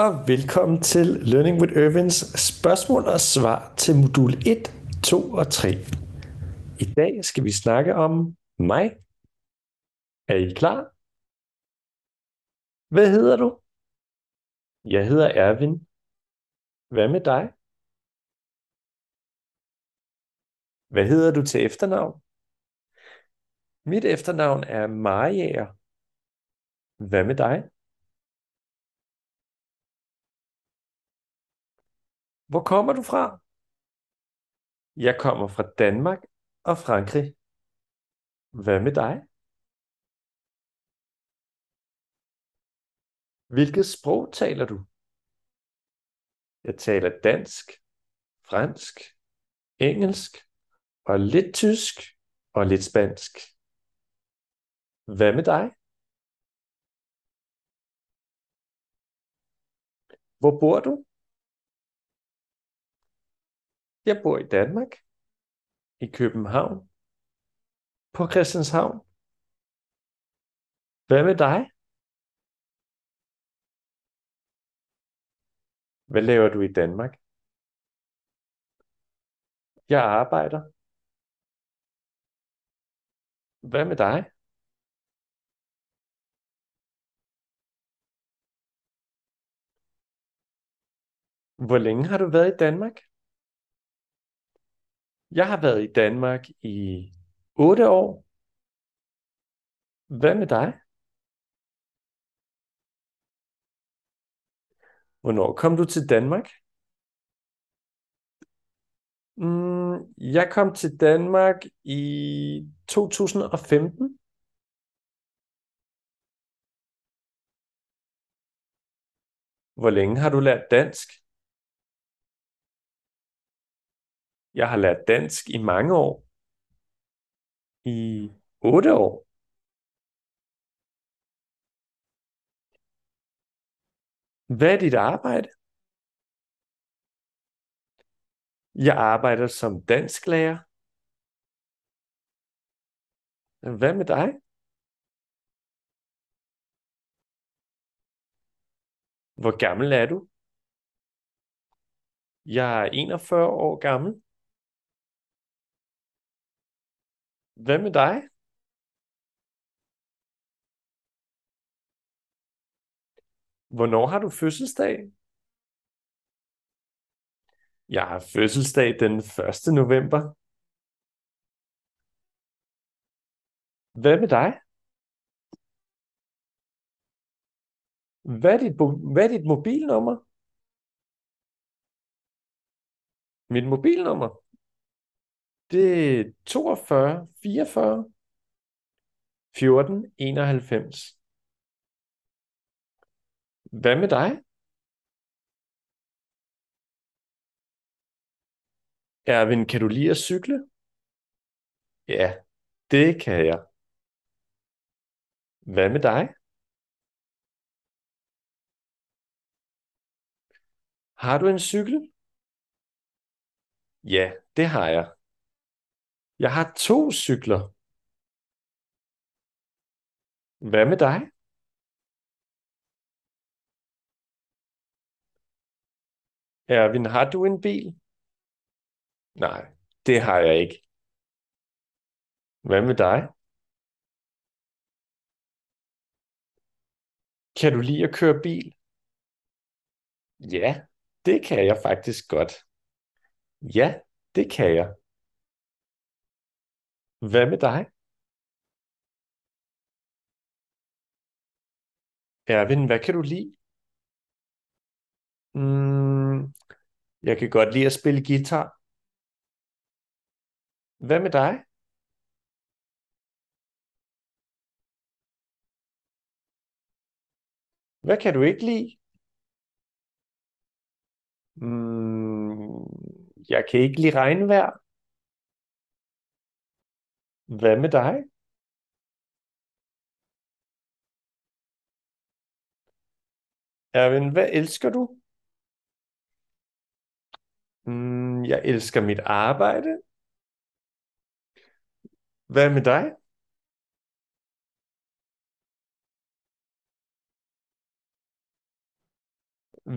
og velkommen til Learning with Irvins spørgsmål og svar til modul 1, 2 og 3. I dag skal vi snakke om mig. Er I klar? Hvad hedder du? Jeg hedder Ervin. Hvad med dig? Hvad hedder du til efternavn? Mit efternavn er Mariager. Hvad med dig? Hvor kommer du fra? Jeg kommer fra Danmark og Frankrig. Hvad med dig? Hvilket sprog taler du? Jeg taler dansk, fransk, engelsk og lidt tysk og lidt spansk. Hvad med dig? Hvor bor du? Jeg bor i Danmark, i København, på Christianshavn. Hvad med dig? Hvad laver du i Danmark? Jeg arbejder. Hvad med dig? Hvor længe har du været i Danmark? Jeg har været i Danmark i 8 år. Hvad med dig? Hvornår kom du til Danmark? Mm, jeg kom til Danmark i 2015. Hvor længe har du lært dansk? Jeg har lært dansk i mange år. I 8 år. Hvad er dit arbejde? Jeg arbejder som dansklærer. Hvad med dig? Hvor gammel er du? Jeg er 41 år gammel. Hvad med dig? Hvornår har du fødselsdag? Jeg har fødselsdag den 1. november. Hvad med dig? Hvad er dit, hvad er dit mobilnummer? Mit mobilnummer? Det er 42 44 14 91. Hvad med dig? Erwin, kan du lide at cykle? Ja, det kan jeg. Hvad med dig? Har du en cykel? Ja, det har jeg. Jeg har to cykler. Hvad med dig? Erwin, har du en bil? Nej, det har jeg ikke. Hvad med dig? Kan du lide at køre bil? Ja, det kan jeg faktisk godt. Ja, det kan jeg. Hvad med dig? Erwin, hvad kan du lide? Mm, jeg kan godt lide at spille guitar. Hvad med dig? Hvad kan du ikke lide? Mm, jeg kan ikke lide regnvejr. Hvad med dig? Erwin, hvad elsker du? Mm, jeg elsker mit arbejde. Hvad med dig?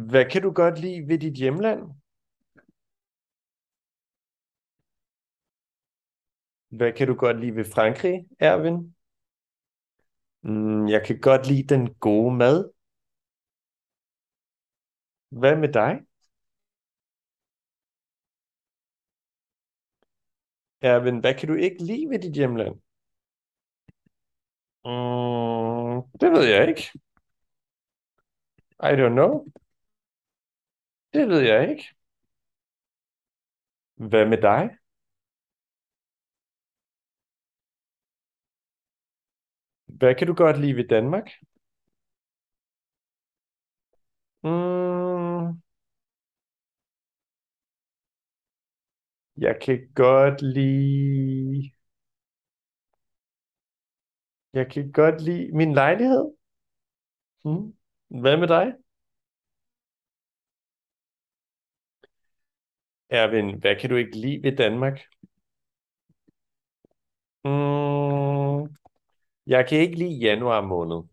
Hvad kan du godt lide ved dit hjemland? Hvad kan du godt lide ved Frankrig, Erwin? Mm, jeg kan godt lide den gode mad. Hvad med dig? Erwin, hvad kan du ikke lide ved dit hjemland? Mm, det ved jeg ikke. I don't know. Det ved jeg ikke. Hvad med dig? Hvad kan du godt lide ved Danmark? Mm, jeg kan godt lide... Jeg kan godt lide min lejlighed. Mm. Hvad med dig? Erwin, hvad kan du ikke lide ved Danmark? Mm, jeg kan ikke lide januar måned.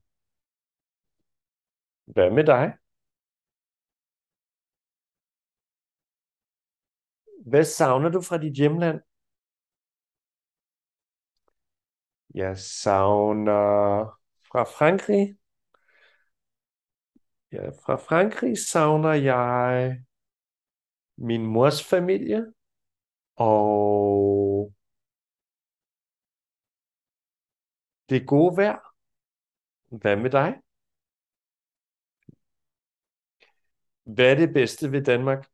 Hvad med dig? Hvad savner du fra dit hjemland? Jeg savner fra Frankrig. Ja, fra Frankrig savner jeg min mors familie og det gode vejr. Hvad med dig? Hvad er det bedste ved Danmark?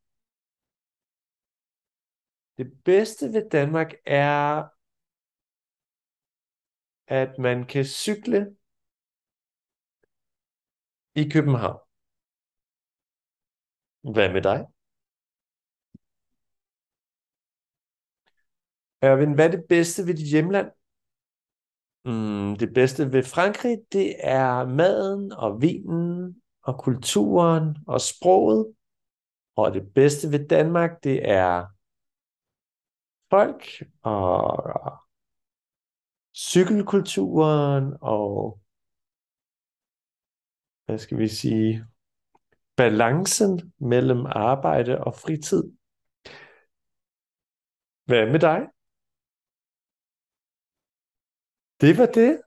Det bedste ved Danmark er, at man kan cykle i København. Hvad med dig? Erwin, hvad er det bedste ved dit hjemland? Mm, det bedste ved Frankrig, det er maden og vinen og kulturen og sproget. Og det bedste ved Danmark, det er folk og cykelkulturen og hvad skal vi sige, balancen mellem arbejde og fritid. Hvad med dig? Det var det.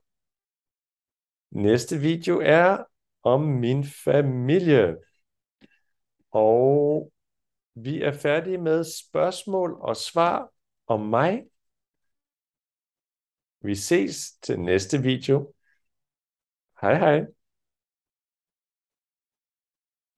Næste video er om min familie. Og vi er færdige med spørgsmål og svar om mig. Vi ses til næste video. Hej hej.